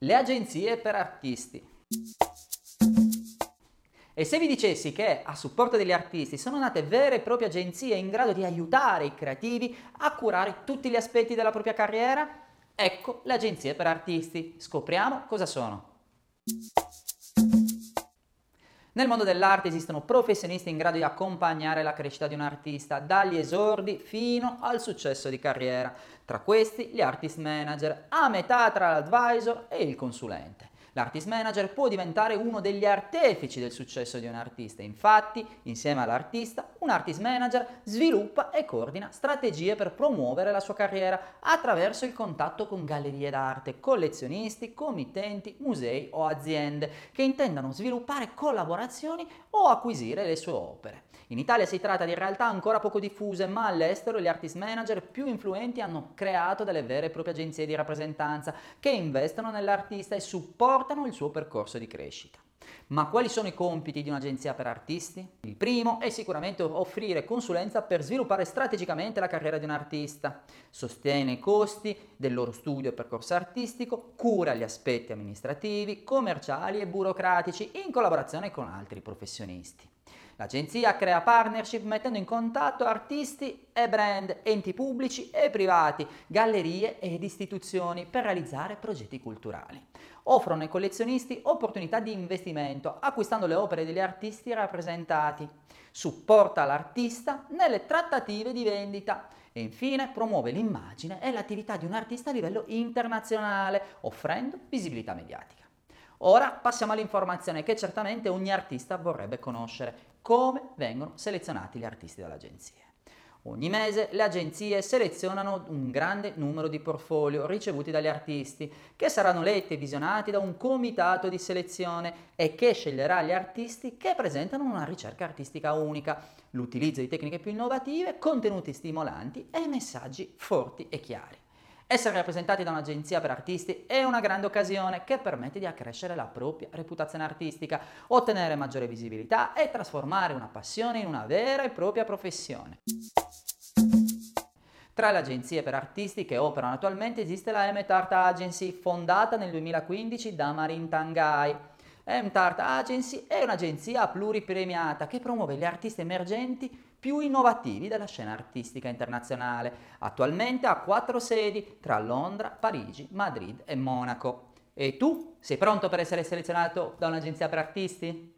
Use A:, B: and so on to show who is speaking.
A: Le agenzie per artisti. E se vi dicessi che a supporto degli artisti sono nate vere e proprie agenzie in grado di aiutare i creativi a curare tutti gli aspetti della propria carriera? Ecco le agenzie per artisti. Scopriamo cosa sono. Nel mondo dell'arte esistono professionisti in grado di accompagnare la crescita di un artista dagli esordi fino al successo di carriera. Tra questi gli artist manager, a metà tra l'advisor e il consulente. L'artist manager può diventare uno degli artefici del successo di un artista, infatti insieme all'artista un artist manager sviluppa e coordina strategie per promuovere la sua carriera attraverso il contatto con gallerie d'arte, collezionisti, committenti, musei o aziende che intendano sviluppare collaborazioni o acquisire le sue opere. In Italia si tratta di realtà ancora poco diffuse, ma all'estero gli artist manager più influenti hanno creato delle vere e proprie agenzie di rappresentanza che investono nell'artista e supportano il suo percorso di crescita. Ma quali sono i compiti di un'agenzia per artisti? Il primo è sicuramente offrire consulenza per sviluppare strategicamente la carriera di un artista, sostiene i costi del loro studio e percorso artistico, cura gli aspetti amministrativi, commerciali e burocratici in collaborazione con altri professionisti. L'agenzia crea partnership mettendo in contatto artisti e brand, enti pubblici e privati, gallerie ed istituzioni per realizzare progetti culturali. Offrono ai collezionisti opportunità di investimento acquistando le opere degli artisti rappresentati. Supporta l'artista nelle trattative di vendita e infine promuove l'immagine e l'attività di un artista a livello internazionale, offrendo visibilità mediatica. Ora passiamo all'informazione che certamente ogni artista vorrebbe conoscere, come vengono selezionati gli artisti dall'agenzia. Ogni mese le agenzie selezionano un grande numero di portfolio ricevuti dagli artisti, che saranno letti e visionati da un comitato di selezione e che sceglierà gli artisti che presentano una ricerca artistica unica, l'utilizzo di tecniche più innovative, contenuti stimolanti e messaggi forti e chiari. Essere rappresentati da un'agenzia per artisti è una grande occasione che permette di accrescere la propria reputazione artistica, ottenere maggiore visibilità e trasformare una passione in una vera e propria professione. Tra le agenzie per artisti che operano attualmente esiste la Emmet Art Agency, fondata nel 2015 da Marin Tangai. Emmet Art Agency è un'agenzia pluripremiata che promuove gli artisti emergenti più innovativi della scena artistica internazionale. Attualmente ha quattro sedi tra Londra, Parigi, Madrid e Monaco. E tu sei pronto per essere selezionato da un'agenzia per artisti?